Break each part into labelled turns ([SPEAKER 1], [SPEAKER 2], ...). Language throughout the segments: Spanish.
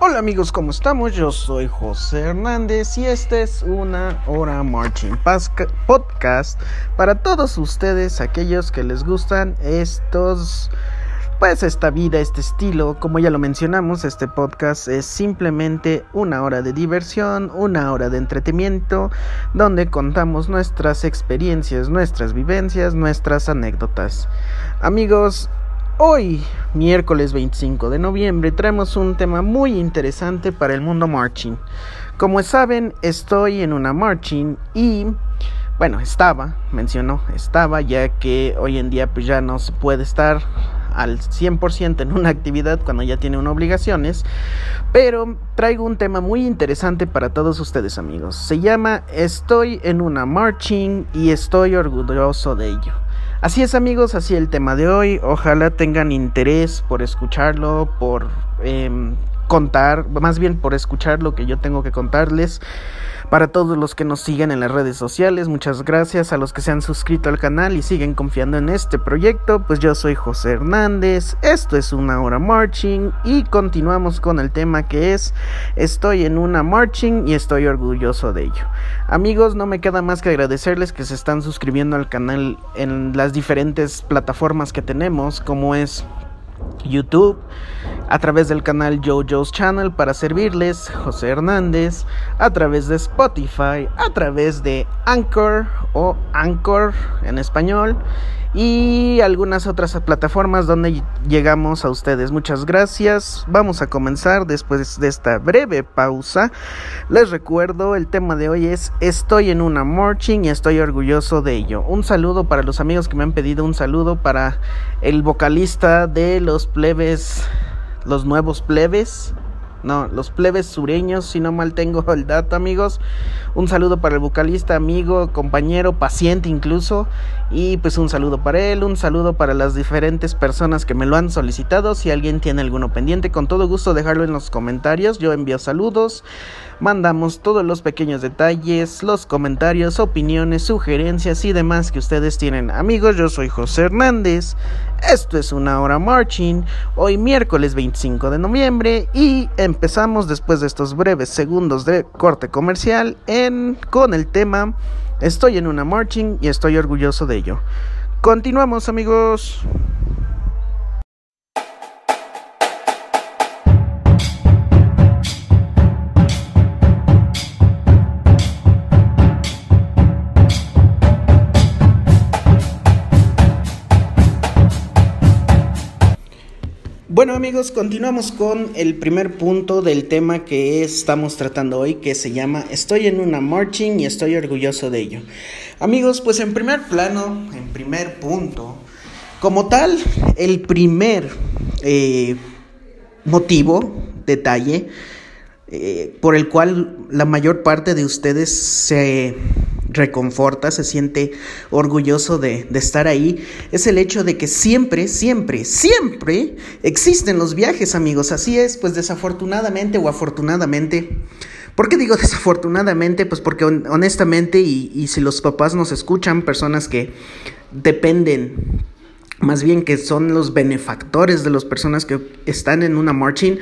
[SPEAKER 1] Hola amigos, ¿cómo estamos? Yo soy José Hernández y este es una hora marching podcast para todos ustedes, aquellos que les gustan estos, pues esta vida, este estilo. Como ya lo mencionamos, este podcast es simplemente una hora de diversión, una hora de entretenimiento, donde contamos nuestras experiencias, nuestras vivencias, nuestras anécdotas. Amigos, Hoy, miércoles 25 de noviembre, traemos un tema muy interesante para el mundo marching. Como saben, estoy en una marching y, bueno, estaba, mencionó, estaba, ya que hoy en día pues ya no se puede estar al 100% en una actividad cuando ya tiene una obligaciones, pero traigo un tema muy interesante para todos ustedes amigos. Se llama Estoy en una marching y estoy orgulloso de ello. Así es amigos, así el tema de hoy. Ojalá tengan interés por escucharlo, por em, contar, más bien por escuchar lo que yo tengo que contarles. Para todos los que nos siguen en las redes sociales, muchas gracias. A los que se han suscrito al canal y siguen confiando en este proyecto, pues yo soy José Hernández. Esto es una hora marching y continuamos con el tema que es Estoy en una marching y estoy orgulloso de ello. Amigos, no me queda más que agradecerles que se están suscribiendo al canal en las diferentes plataformas que tenemos, como es YouTube, a través del canal JoJo's Channel para servirles, José Hernández, a través de Spotify, a través de Anchor o Anchor en español y algunas otras plataformas donde llegamos a ustedes. Muchas gracias. Vamos a comenzar después de esta breve pausa. Les recuerdo, el tema de hoy es Estoy en una marching y estoy orgulloso de ello. Un saludo para los amigos que me han pedido un saludo para el vocalista de los plebes, los nuevos plebes no, los plebes sureños, si no mal tengo el dato, amigos. Un saludo para el vocalista, amigo, compañero, paciente incluso. Y pues un saludo para él, un saludo para las diferentes personas que me lo han solicitado. Si alguien tiene alguno pendiente, con todo gusto dejarlo en los comentarios. Yo envío saludos. Mandamos todos los pequeños detalles, los comentarios, opiniones, sugerencias y demás que ustedes tienen. Amigos, yo soy José Hernández. Esto es una hora marching. Hoy miércoles 25 de noviembre y empezamos después de estos breves segundos de corte comercial con el tema Estoy en una marching y estoy orgulloso de ello. Continuamos, amigos. Bueno amigos, continuamos con el primer punto del tema que estamos tratando hoy, que se llama Estoy en una marching y estoy orgulloso de ello. Amigos, pues en primer plano, en primer punto, como tal, el primer eh, motivo, detalle, eh, por el cual la mayor parte de ustedes se reconforta, se siente orgulloso de, estar ahí, es el hecho de que siempre, siempre, siempre existen los viajes, amigos. Así es, pues desafortunadamente o afortunadamente. ¿Por qué digo desafortunadamente? Pues porque honestamente, y, y si los papás nos escuchan, personas que dependen más bien que son los benefactores de las personas que están en una marching,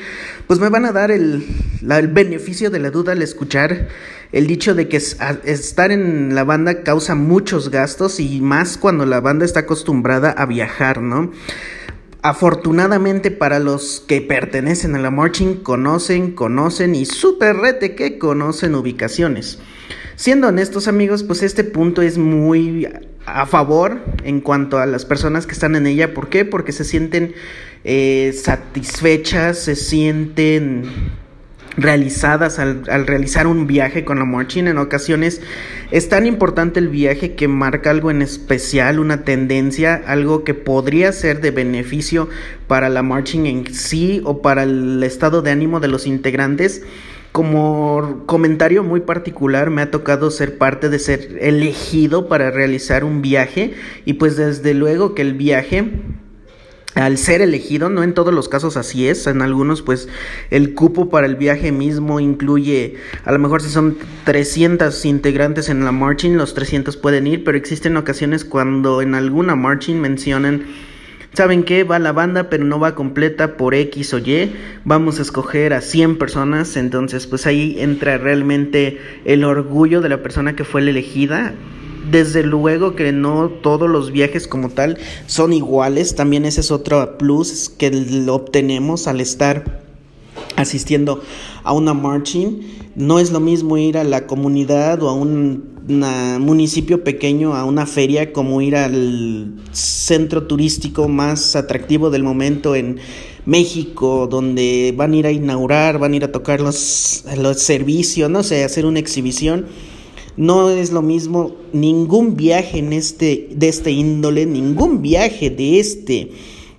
[SPEAKER 1] pues me van a dar el, el beneficio de la duda al escuchar el dicho de que estar en la banda causa muchos gastos y más cuando la banda está acostumbrada a viajar, ¿no? Afortunadamente para los que pertenecen a la marching conocen, conocen y súper rete que conocen ubicaciones. Siendo honestos amigos, pues este punto es muy a favor en cuanto a las personas que están en ella. ¿Por qué? Porque se sienten eh, satisfechas, se sienten realizadas al, realizar un viaje con la marching. En ocasiones es tan importante el viaje que marca algo en especial, una tendencia, algo que podría ser de beneficio para la marching en sí o para el estado de ánimo de los integrantes. Como comentario muy particular me ha tocado ser parte de ser elegido para realizar un viaje y pues desde luego que el viaje al ser elegido, no en todos los casos así es, en algunos pues el cupo para el viaje mismo incluye, a lo mejor si son 300 integrantes en la marching, los 300 pueden ir, pero existen ocasiones cuando en alguna marching mencionan ¿saben qué? Va la banda, pero no va completa por X o Y. Vamos a escoger a 100 personas. Entonces, pues ahí entra realmente el orgullo de la persona que fue la elegida. Desde luego que no todos los viajes como tal son iguales. También ese es otro plus que lo obtenemos al estar asistiendo a una marching. No es lo mismo ir a la comunidad o a un municipio pequeño, a una feria, como ir al centro turístico más atractivo del momento en México, donde van a ir a inaugurar, van a ir a tocar los, los servicios, no sé, hacer una exhibición. No es lo mismo ningún viaje en este, de este índole, ningún viaje de este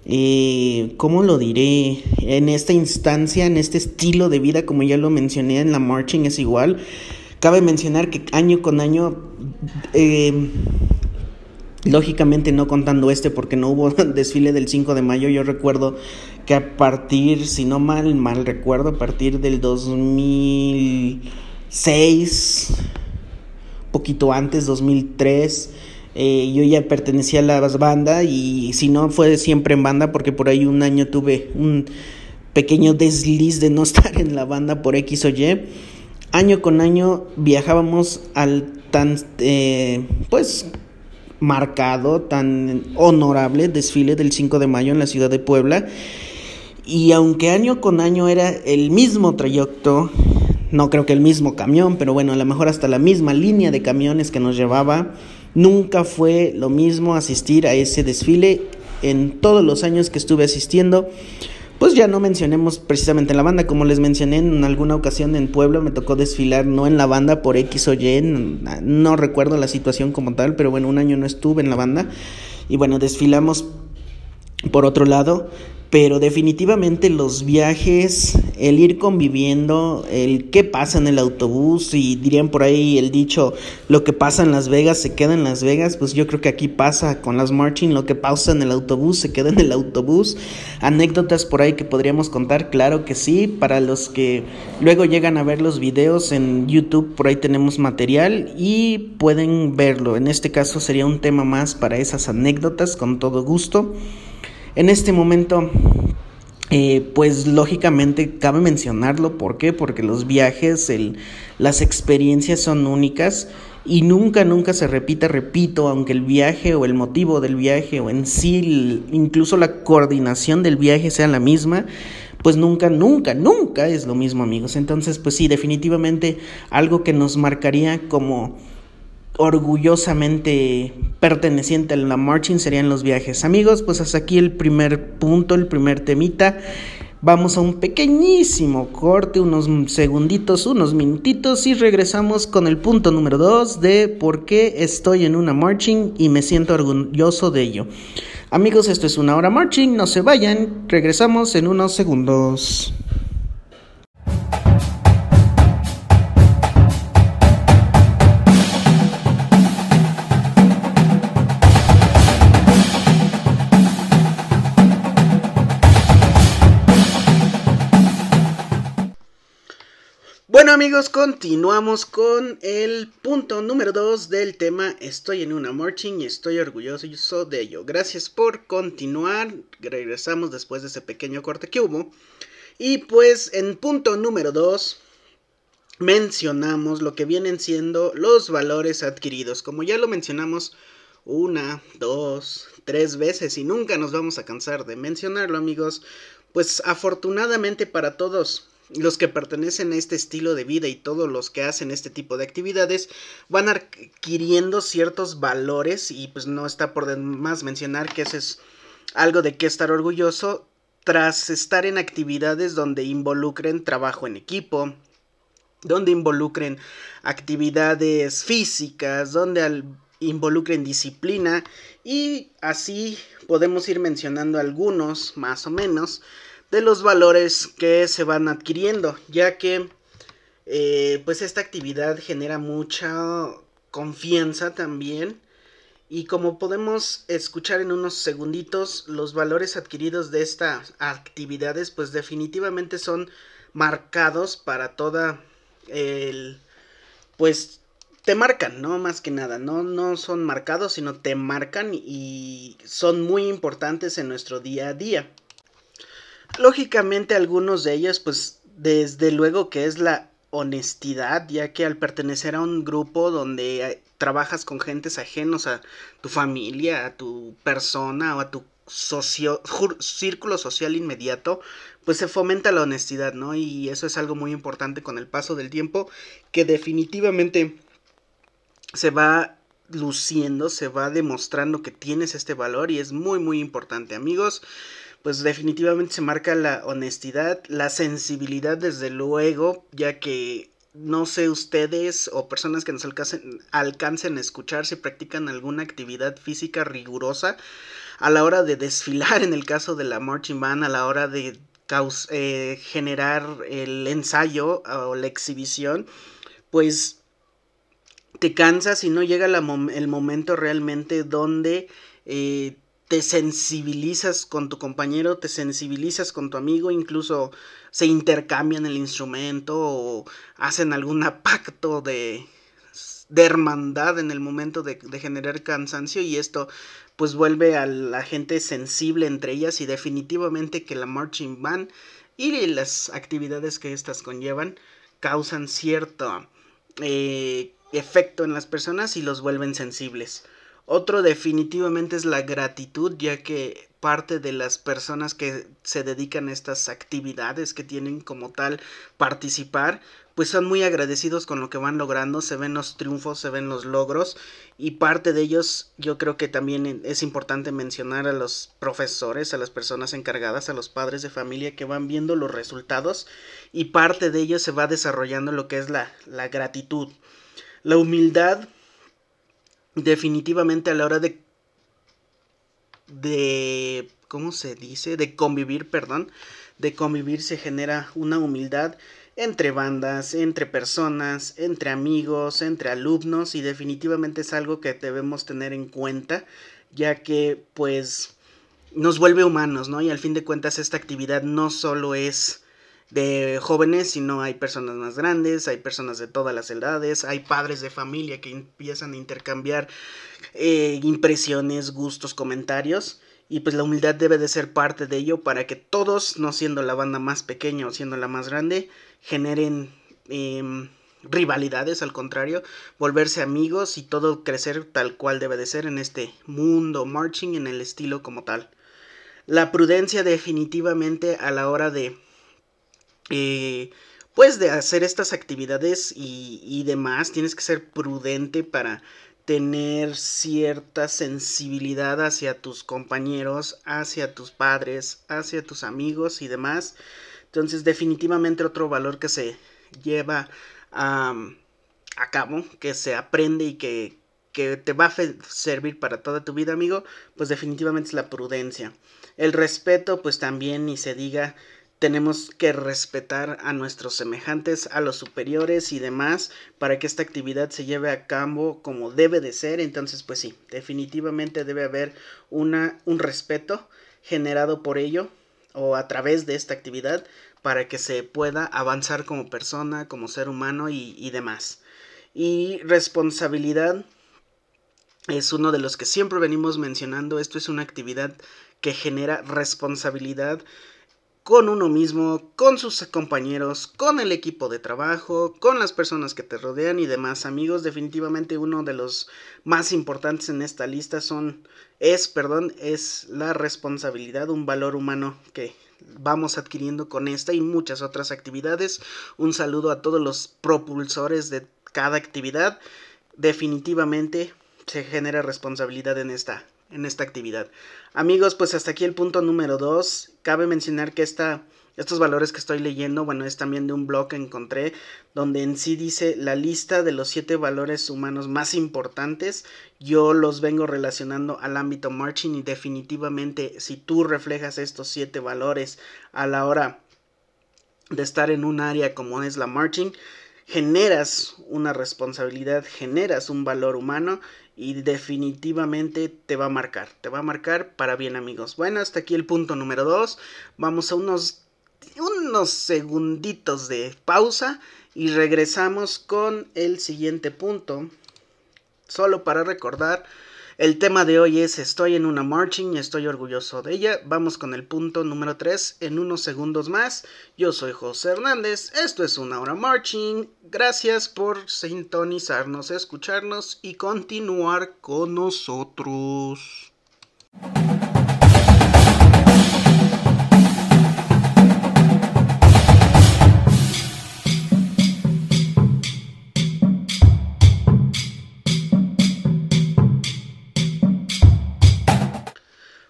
[SPEAKER 1] eh, ¿cómo lo diré? En esta instancia, en este estilo de vida, como ya lo mencioné en la marching, es igual. Cabe mencionar que año con año, eh, lógicamente no contando este porque no hubo desfile del 5 de mayo, yo recuerdo que a partir, si no mal, mal recuerdo, a partir del 2006, poquito antes, 2003, eh, yo ya pertenecía a la banda y si no fue siempre en banda porque por ahí un año tuve un pequeño desliz de no estar en la banda por X o Y. Año con año viajábamos al tan, eh, pues, marcado, tan honorable desfile del 5 de mayo en la ciudad de Puebla. Y aunque año con año era el mismo trayecto, no creo que el mismo camión, pero bueno, a lo mejor hasta la misma línea de camiones que nos llevaba Nunca fue lo mismo asistir a ese desfile en todos los años que estuve asistiendo. Pues ya no mencionemos precisamente la banda, como les mencioné en alguna ocasión en Puebla me tocó desfilar no en la banda por X o Y, no, recuerdo la situación como tal, pero bueno, un año no estuve en la banda y bueno, desfilamos por otro lado, pero definitivamente los viajes, el ir conviviendo, el qué pasa en el autobús y dirían por ahí el dicho, lo que pasa en Las Vegas se queda en Las Vegas, pues yo creo que aquí pasa con las marching, lo que pasa en el autobús se queda en el autobús. Anécdotas por ahí que podríamos contar, claro que sí, para los que luego llegan a ver los videos en YouTube, por ahí tenemos material y pueden verlo. En este caso sería un tema más para esas anécdotas con todo gusto. En este momento, eh, pues lógicamente cabe mencionarlo. ¿Por qué? Porque los viajes, las experiencias son únicas y nunca, nunca se repite, repito, aunque el viaje o el motivo del viaje o en sí, incluso la coordinación del viaje sea la misma, pues nunca, nunca, nunca es lo mismo amigos. Entonces, pues sí, definitivamente algo que nos marcaría como orgullosamente perteneciente a la marching serían los viajes. Amigos, pues hasta aquí el primer punto, el primer temita. Vamos a un pequeñísimo corte, unos segunditos, unos minutitos y regresamos con el punto número 2 de por qué estoy en una marching y me siento orgulloso de ello. Amigos, esto es una hora marching, no se vayan, regresamos en unos segundos. Amigos, continuamos con el punto número 2 del tema Estoy en una marching y estoy orgulloso de ello. Gracias por continuar. Regresamos después de ese pequeño corte que hubo. Y pues en punto número 2 mencionamos lo que vienen siendo los valores adquiridos. Como ya lo mencionamos una, dos, tres veces y nunca nos vamos a cansar de mencionarlo amigos. Pues afortunadamente para todos los que pertenecen a este estilo de vida y todos los que hacen este tipo de actividades van adquiriendo ciertos valores y pues no está por demás mencionar que eso es algo de que estar orgulloso tras estar en actividades donde involucren trabajo en equipo, donde involucren actividades físicas, donde involucren disciplina y así podemos ir mencionando algunos más o menos de los valores que se van adquiriendo, ya que eh, pues esta actividad genera mucha confianza también. Y como podemos escuchar en unos segunditos, los valores adquiridos de estas actividades pues definitivamente son marcados para toda el pues te marcan, ¿no? Más que nada, no, no son marcados, sino te marcan y son muy importantes en nuestro día a día. Lógicamente algunos de ellos, pues desde luego que es la honestidad, ya que al pertenecer a un grupo donde trabajas con gentes ajenos a tu familia, a tu persona o a tu socio, círculo social inmediato, pues se fomenta la honestidad, ¿no? Y eso es algo muy importante con el paso del tiempo, que definitivamente se va luciendo, se va demostrando que tienes este valor y es muy muy importante, amigos. Pues definitivamente se marca la honestidad, la sensibilidad desde luego, ya que no sé ustedes o personas que nos alcancen, alcancen a escuchar si practican alguna actividad física rigurosa a la hora de desfilar en el caso de la marching band, a la hora de eh, generar el ensayo o la exhibición, pues te cansas y no llega el momento realmente donde eh, te sensibilizas con tu compañero, te sensibilizas con tu amigo, incluso se intercambian el instrumento o hacen algún pacto de, hermandad en el momento de, de, generar cansancio y esto pues vuelve a la gente sensible entre ellas y definitivamente que la marching band y las actividades que estas conllevan causan cierto eh, efecto en las personas y los vuelven sensibles. Otro definitivamente es la gratitud, ya que parte de las personas que se dedican a estas actividades que tienen como tal participar, pues son muy agradecidos con lo que van logrando, se ven los triunfos, se ven los logros y parte de ellos yo creo que también es importante mencionar a los profesores, a las personas encargadas, a los padres de familia que van viendo los resultados y parte de ellos se va desarrollando lo que es la, la gratitud. La humildad definitivamente a la hora de de ¿cómo se dice? de convivir, perdón, de convivir se genera una humildad entre bandas, entre personas, entre amigos, entre alumnos y definitivamente es algo que debemos tener en cuenta ya que pues nos vuelve humanos, ¿no? Y al fin de cuentas esta actividad no solo es de jóvenes, sino hay personas más grandes, hay personas de todas las edades, hay padres de familia que empiezan a intercambiar eh, impresiones, gustos, comentarios. Y pues la humildad debe de ser parte de ello para que todos, no siendo la banda más pequeña o siendo la más grande, generen em, rivalidades, al contrario, volverse amigos y todo crecer tal cual debe de ser en este mundo marching en el estilo como tal. La prudencia definitivamente a la hora de eh, pues de hacer estas actividades y, y demás, tienes que ser prudente para tener cierta sensibilidad hacia tus compañeros, hacia tus padres, hacia tus amigos y demás. Entonces definitivamente otro valor que se lleva a, a cabo, que se aprende y que, que te va a servir para toda tu vida, amigo, pues definitivamente es la prudencia. El respeto, pues también ni se diga tenemos que respetar a nuestros semejantes, a los superiores y demás para que esta actividad se lleve a cabo como debe de ser. Entonces, pues sí, definitivamente debe haber una, un respeto generado por ello o a través de esta actividad para que se pueda avanzar como persona, como ser humano y, y demás. Y responsabilidad es uno de los que siempre venimos mencionando. Esto es una actividad que genera responsabilidad con uno mismo, con sus compañeros, con el equipo de trabajo, con las personas que te rodean y demás amigos. Definitivamente uno de los más importantes en esta lista son es, perdón, es la responsabilidad, un valor humano que vamos adquiriendo con esta y muchas otras actividades. Un saludo a todos los propulsores de cada actividad. Definitivamente se genera responsabilidad en esta en esta actividad. Amigos, pues hasta aquí el punto número 2. Cabe mencionar que esta, estos valores que estoy leyendo, bueno, es también de un blog que encontré, donde en sí dice la lista de los siete valores humanos más importantes. Yo los vengo relacionando al ámbito marching y definitivamente si tú reflejas estos siete valores a la hora de estar en un área como es la marching, generas una responsabilidad, generas un valor humano y definitivamente te va a marcar, te va a marcar para bien amigos. Bueno, hasta aquí el punto número 2. Vamos a unos unos segunditos de pausa y regresamos con el siguiente punto. Solo para recordar el tema de hoy es Estoy en una marching y estoy orgulloso de ella. Vamos con el punto número 3 en unos segundos más. Yo soy José Hernández, esto es una hora marching. Gracias por sintonizarnos, escucharnos y continuar con nosotros.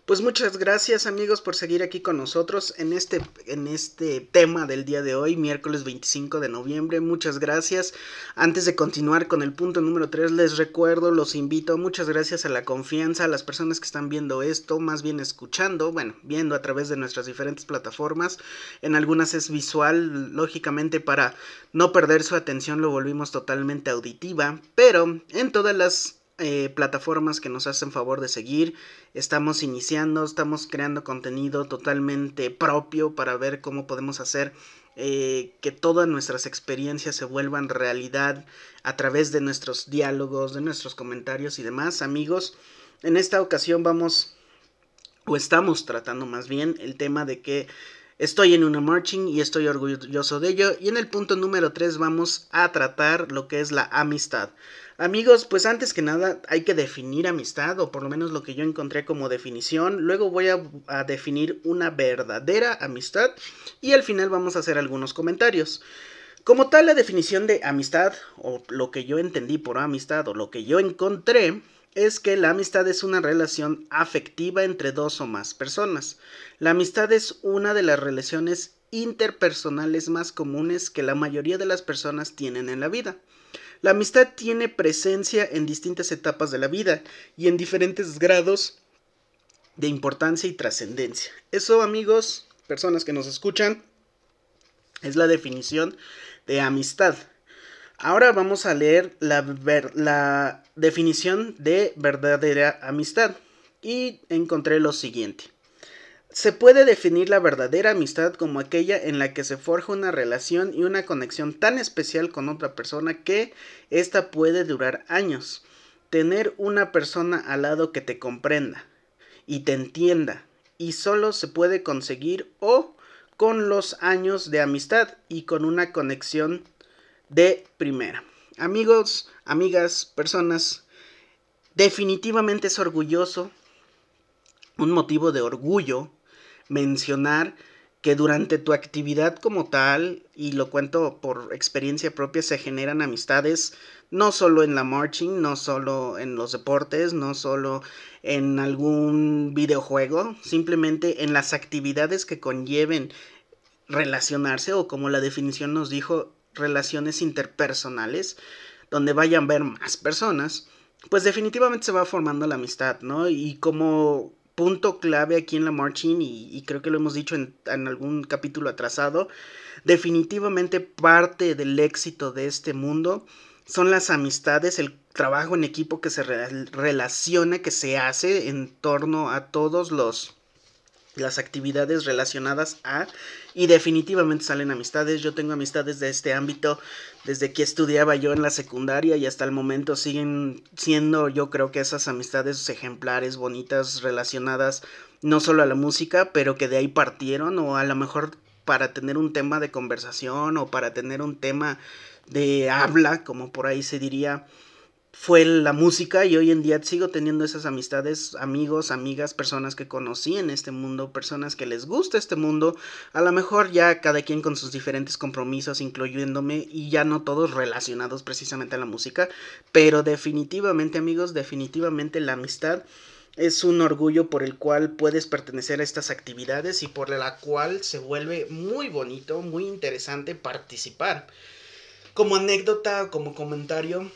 [SPEAKER 1] Pues muchas gracias amigos por seguir aquí con nosotros en este, en este tema del día de hoy, miércoles 25 de noviembre. Muchas gracias. Antes de continuar con el punto número 3, les recuerdo, los invito, muchas gracias a la confianza, a las personas que están viendo esto, más bien escuchando, bueno, viendo a través de nuestras diferentes plataformas. En algunas es visual, lógicamente para no perder su atención lo volvimos totalmente auditiva, pero en todas las eh, plataformas que nos hacen favor de seguir. Estamos iniciando, estamos creando contenido totalmente propio para ver cómo podemos hacer eh, que todas nuestras experiencias se vuelvan realidad a través de nuestros diálogos, de nuestros comentarios y demás. Amigos, en esta ocasión vamos, o estamos tratando más bien, el tema de que Estoy en una marching y estoy orgulloso de ello. Y en el punto número 3 vamos a tratar lo que es la amistad. Amigos, pues antes que nada hay que definir amistad, o por lo menos lo que yo encontré como definición. Luego voy a, definir una verdadera amistad y al final vamos a hacer algunos comentarios. Como tal, la definición de amistad, o lo que yo entendí por amistad, o lo que yo encontré, es que la amistad es una relación afectiva entre dos o más personas. La amistad es una de las relaciones interpersonales más comunes que la mayoría de las personas tienen en la vida. La amistad tiene presencia en distintas etapas de la vida y en diferentes grados de importancia y trascendencia. Eso, amigos, personas que nos escuchan, es la definición de amistad. Ahora vamos a leer la, definición de verdadera amistad y encontré lo siguiente. Se puede definir la verdadera amistad como aquella en la que se forja una relación y una conexión tan especial con otra persona que ésta puede durar años. Tener una persona al lado que te comprenda y te entienda y solo se puede conseguir o con los años de amistad y con una conexión de primera. Amigos, amigas, personas, definitivamente es orgulloso, un motivo de orgullo mencionar que durante tu actividad como tal, y lo cuento por experiencia propia, se generan amistades no solo en la marching, no solo en los deportes, no solo en algún videojuego, simplemente en las actividades que conlleven relacionarse o como la definición nos dijo, relaciones interpersonales, donde vayan a ver más personas, pues definitivamente se va formando la amistad, ¿no? Y como punto clave aquí en la marching y, creo que lo hemos dicho en, algún capítulo atrasado, definitivamente parte del éxito de este mundo son las amistades, el trabajo en equipo que se relaciona, que se hace en torno a todos los las actividades relacionadas a y definitivamente salen amistades. Yo tengo amistades de este ámbito desde que estudiaba yo en la secundaria y hasta el momento siguen siendo yo creo que esas amistades ejemplares, bonitas, relacionadas no solo a la música, pero que de ahí partieron o a lo mejor para tener un tema de conversación o para tener un tema de habla, como por ahí se diría, fue la música y hoy en día sigo teniendo esas amistades, amigos, amigas, personas que conocí en este mundo, personas que les gusta este mundo, a lo mejor ya cada quien con sus diferentes compromisos, incluyéndome y ya no todos relacionados precisamente a la música, pero definitivamente amigos, definitivamente la amistad es un orgullo por el cual puedes pertenecer a estas actividades y por la cual se vuelve muy bonito, muy interesante participar. Como anécdota, como comentario,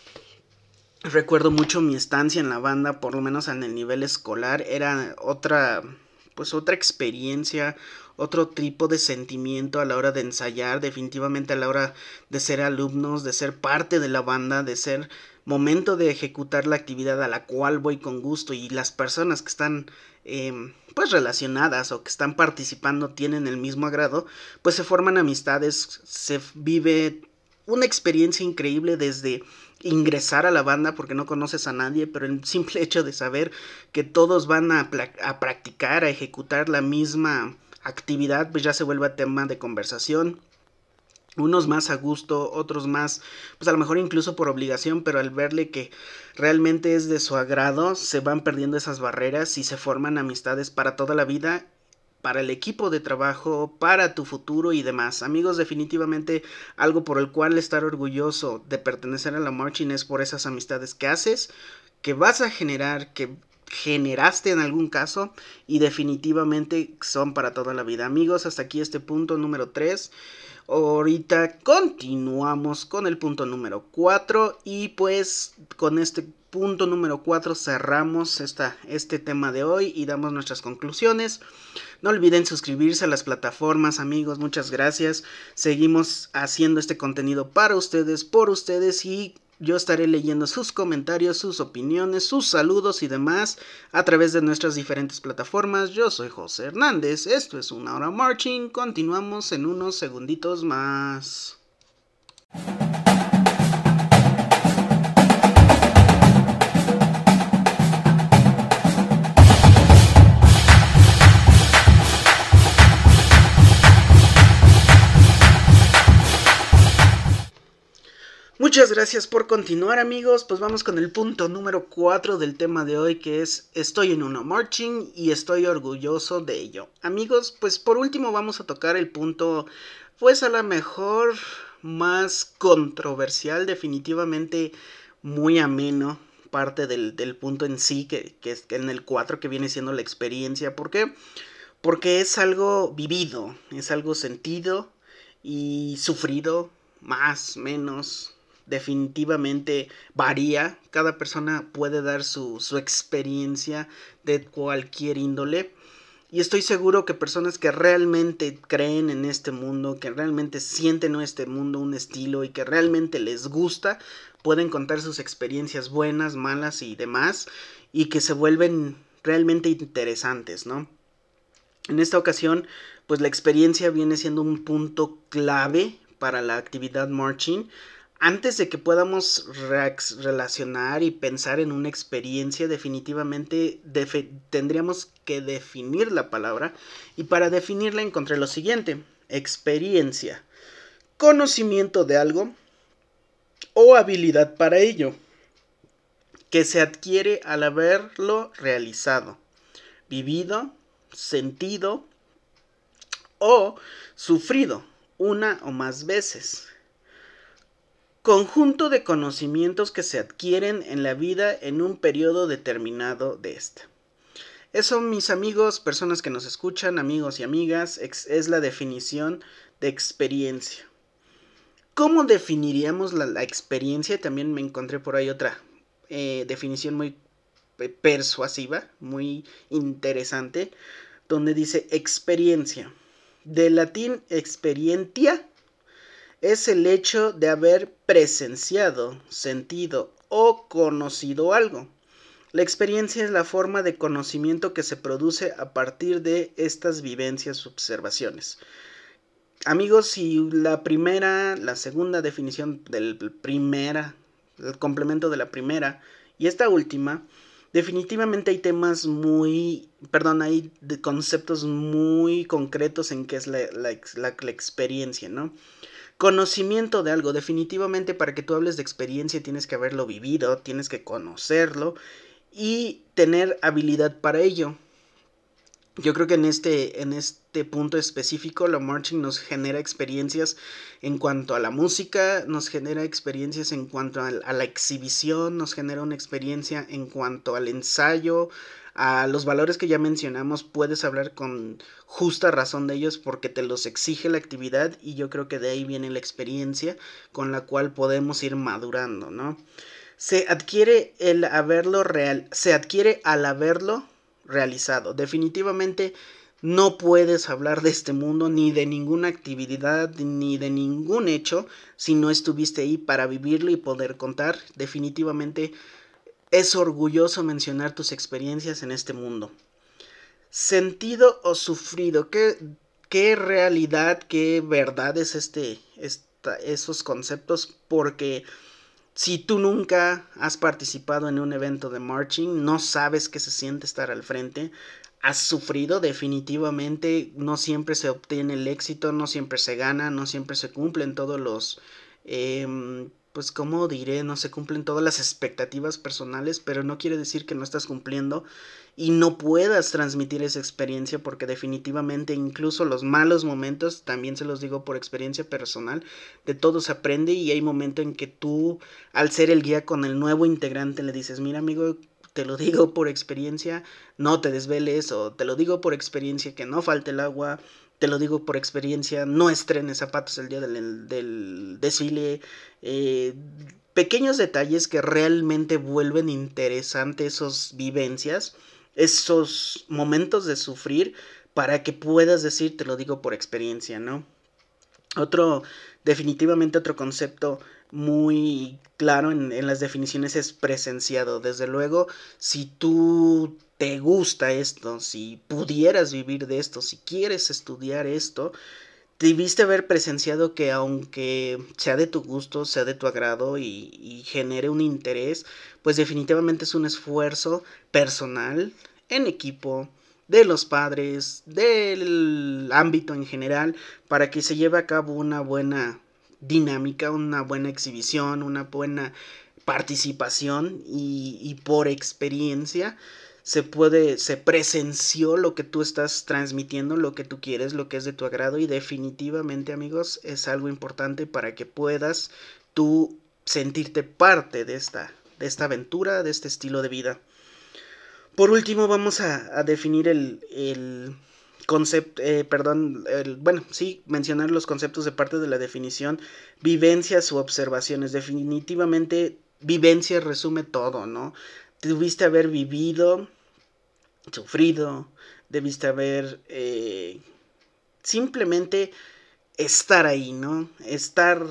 [SPEAKER 1] recuerdo mucho mi estancia en la banda, por lo menos en el nivel escolar, era otra, pues otra experiencia, otro tipo de sentimiento a la hora de ensayar, definitivamente a la hora de ser alumnos, de ser parte de la banda, de ser momento de ejecutar la actividad a la cual voy con gusto y las personas que están em, pues relacionadas o que están participando tienen el mismo agrado, pues se forman amistades, se vive una experiencia increíble desde ingresar a la banda porque no conoces a nadie, pero el simple hecho de saber que todos van a, a practicar, a ejecutar la misma actividad, pues ya se vuelve tema de conversación. Unos más a gusto, otros más, pues a lo mejor incluso por obligación, pero al verle que realmente es de su agrado, se van perdiendo esas barreras y se forman amistades para toda la vida, para el equipo de trabajo, para tu futuro y demás. Amigos, definitivamente algo por el cual estar orgulloso de pertenecer a la marching es por esas amistades que haces, que vas a generar, que generaste en algún caso y definitivamente son para toda la vida. Amigos, hasta aquí este punto número 3. Ahorita continuamos con el punto número 4 y pues con este punto número 4 cerramos esta, este tema de hoy y damos nuestras conclusiones. No olviden suscribirse a las plataformas amigos, muchas gracias. Seguimos haciendo este contenido para ustedes, por ustedes y yo estaré leyendo sus comentarios, sus opiniones, sus saludos y demás a través de nuestras diferentes plataformas. Yo soy José Hernández, esto es una hora marching, continuamos en unos segunditos más. Muchas gracias por continuar amigos, pues vamos con el punto número 4 del tema de hoy que es estoy en una marching y estoy orgulloso de ello. Amigos, pues por último vamos a tocar el punto pues a lo mejor más controversial, definitivamente muy ameno, parte del, punto en sí, que, que es en el 4 que viene siendo la experiencia. ¿Por qué? Porque es algo vivido, es algo sentido y sufrido, más, menos, definitivamente varía. Cada persona puede dar su, su experiencia de cualquier índole. Y estoy seguro que personas que realmente creen en este mundo, que realmente sienten en este mundo un estilo y que realmente les gusta, pueden contar sus experiencias buenas, malas y demás, y que se vuelven realmente interesantes, ¿no? En esta ocasión, pues la experiencia viene siendo un punto clave para la actividad marching, antes de que podamos relacionar y pensar en una experiencia, definitivamente tendríamos que definir la palabra y para definirla encontré lo siguiente, experiencia, conocimiento de algo o habilidad para ello, que se adquiere al haberlo realizado, vivido, sentido o sufrido una o más veces conjunto de conocimientos que se adquieren en la vida en un periodo determinado de esta. Eso, mis amigos, personas que nos escuchan, amigos y amigas, es la definición de experiencia. ¿Cómo definiríamos la, experiencia? También me encontré por ahí otra eh, definición muy persuasiva, muy interesante, donde dice experiencia. De latín experientia, es el hecho de haber presenciado, sentido o conocido algo. La experiencia es la forma de conocimiento que se produce a partir de estas vivencias, observaciones. Amigos, si la primera, la segunda definición del primera, el complemento de la primera y esta última, definitivamente hay temas muy, perdón, hay conceptos muy concretos en qué es la, la experiencia, ¿no? Conocimiento de algo, definitivamente para que tú hables de experiencia tienes que haberlo vivido, tienes que conocerlo y tener habilidad para ello. Yo creo que en este, en este punto específico, la marching nos genera experiencias en cuanto a la música, nos genera experiencias en cuanto a, a la exhibición, nos genera una experiencia en cuanto al ensayo, a los valores que ya mencionamos puedes hablar con justa razón de ellos porque te los exige la actividad y yo creo que de ahí viene la experiencia con la cual podemos ir madurando, ¿no? Se adquiere el haberlo real, se adquiere al haberlo realizado. Definitivamente no puedes hablar de este mundo ni de ninguna actividad ni de ningún hecho si no estuviste ahí para vivirlo y poder contar. Definitivamente es orgulloso mencionar tus experiencias en este mundo. Sentido o sufrido, ¿qué, qué realidad, qué verdad es este, esos conceptos? Porque si tú nunca has participado en un evento de marching, no sabes qué se siente estar al frente, has sufrido definitivamente, no siempre se obtiene el éxito, no siempre se gana, no siempre se cumplen todos los, eh, pues como diré, no se cumplen todas las expectativas personales, pero no quiere decir que no estás cumpliendo y no puedas transmitir esa experiencia porque definitivamente incluso los malos momentos, también se los digo por experiencia personal, de todo se aprende y hay momento en que tú, al ser el guía con el nuevo integrante, le dices, mira amigo, te lo digo por experiencia, no te desveles o te lo digo por experiencia que no falte el agua, te lo digo por experiencia, no estrenes zapatos el día del, desfile, eh, pequeños detalles que realmente vuelven interesantes esas vivencias, esos momentos de sufrir para que puedas decir, te lo digo por experiencia, ¿no? Otro, definitivamente otro concepto muy claro en, las definiciones es presenciado. Desde luego, si tú te gusta esto, si pudieras vivir de esto, si quieres estudiar esto, debiste haber presenciado que aunque sea de tu gusto, sea de tu agrado y, y, genere un interés, pues definitivamente es un esfuerzo personal, en equipo, de los padres, del ámbito en general, para que se lleve a cabo una buena dinámica, una buena exhibición, una buena participación y, por experiencia se puede, se presenció lo que tú estás transmitiendo, lo que tú quieres, lo que es de tu agrado y definitivamente amigos es algo importante para que puedas tú sentirte parte de esta, de esta aventura, de este estilo de vida. Por último vamos a, definir el, el concepto, eh, perdón, bueno, sí, mencionar los conceptos de parte de la definición, vivencias u observaciones. Definitivamente, vivencia resume todo, ¿no? Debiste haber vivido, sufrido, debiste haber eh, simplemente estar ahí, ¿no? Estar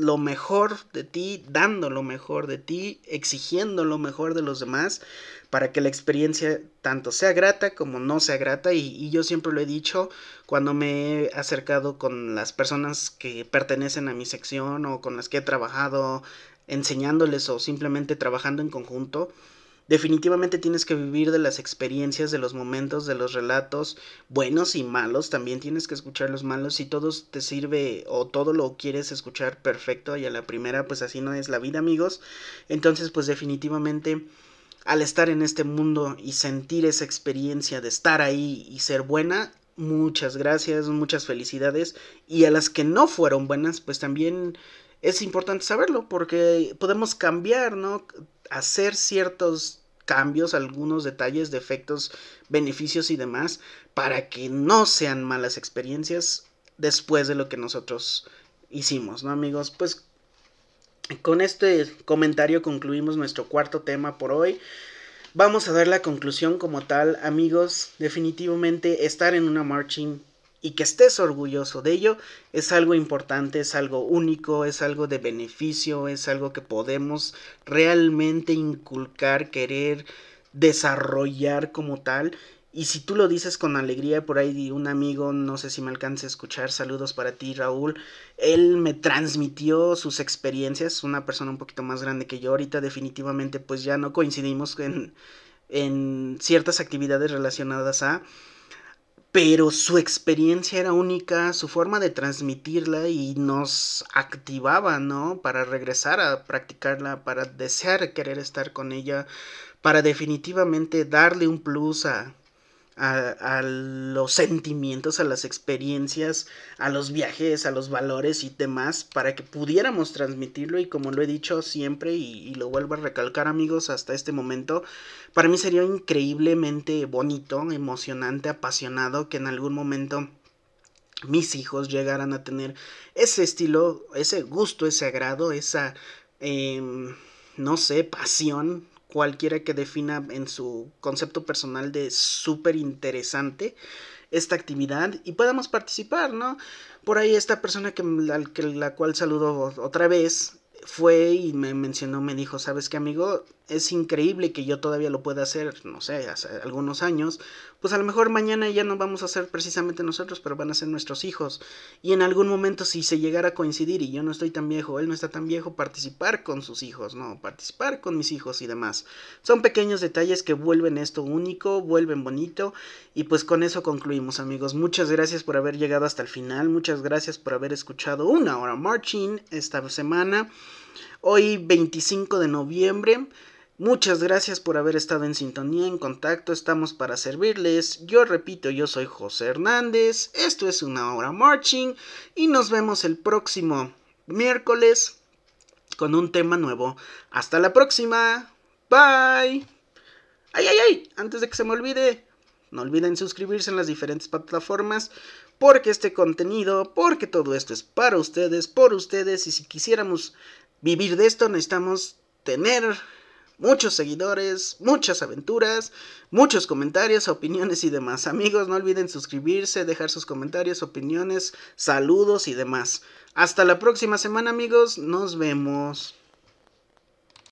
[SPEAKER 1] lo mejor de ti, dando lo mejor de ti, exigiendo lo mejor de los demás, para que la experiencia tanto sea grata como no sea grata. Y, yo siempre lo he dicho cuando me he acercado con las personas que pertenecen a mi sección o con las que he trabajado enseñándoles o simplemente trabajando en conjunto definitivamente tienes que vivir de las experiencias, de los momentos, de los relatos, buenos y malos, también tienes que escuchar los malos, si todo te sirve o todo lo quieres escuchar perfecto y a la primera pues así no es la vida amigos, entonces pues definitivamente al estar en este mundo y sentir esa experiencia de estar ahí y ser buena, muchas gracias, muchas felicidades. Y a las que no fueron buenas, pues también es importante saberlo porque podemos cambiar, ¿no? Hacer ciertos cambios, algunos detalles, defectos, beneficios y demás para que no sean malas experiencias después de lo que nosotros hicimos, ¿no amigos? Pues con este comentario concluimos nuestro cuarto tema por hoy. Vamos a dar la conclusión como tal, amigos. Definitivamente estar en una marching y que estés orgulloso de ello es algo importante, es algo único, es algo de beneficio, es algo que podemos realmente inculcar, querer desarrollar como tal. Y si tú lo dices con alegría, por ahí un amigo, no sé si me alcance a escuchar, saludos para ti Raúl, él me transmitió sus experiencias, una persona un poquito más grande que yo, ahorita definitivamente pues ya no coincidimos en, en ciertas actividades relacionadas a, pero su experiencia era única, su forma de transmitirla y nos activaba, ¿no? Para regresar a practicarla, para desear querer estar con ella, para definitivamente darle un plus a a, los sentimientos, a las experiencias, a los viajes, a los valores y demás, para que pudiéramos transmitirlo y como lo he dicho siempre y, lo vuelvo a recalcar amigos hasta este momento, para mí sería increíblemente bonito, emocionante, apasionado que en algún momento mis hijos llegaran a tener ese estilo, ese gusto, ese agrado, esa, em, no sé, pasión cualquiera que defina en su concepto personal de súper interesante esta actividad y podamos participar, ¿no? Por ahí esta persona que, la, que, la cual saludo otra vez fue y me mencionó, me dijo, ¿sabes qué amigo? Es increíble que yo todavía lo pueda hacer, no sé, hace algunos años. Pues a lo mejor mañana ya no vamos a ser precisamente nosotros, pero van a ser nuestros hijos. Y en algún momento si se llegara a coincidir y yo no estoy tan viejo, él no está tan viejo, participar con sus hijos, ¿no? Participar con mis hijos y demás. Son pequeños detalles que vuelven esto único, vuelven bonito. Y pues con eso concluimos amigos. Muchas gracias por haber llegado hasta el final. Muchas gracias por haber escuchado una hora marching esta semana. Hoy 25 de noviembre. Muchas gracias por haber estado en sintonía, en contacto, estamos para servirles. Yo repito, yo soy José Hernández, esto es una hora marching y nos vemos el próximo miércoles con un tema nuevo. Hasta la próxima. Bye. Ay, ay, ay, antes de que se me olvide, no olviden suscribirse en las diferentes plataformas porque este contenido, porque todo esto es para ustedes, por ustedes y si quisiéramos vivir de esto necesitamos tener muchos seguidores, muchas aventuras, muchos comentarios, opiniones y demás. Amigos, no olviden suscribirse, dejar sus comentarios, opiniones, saludos y demás. Hasta la próxima semana amigos, nos vemos.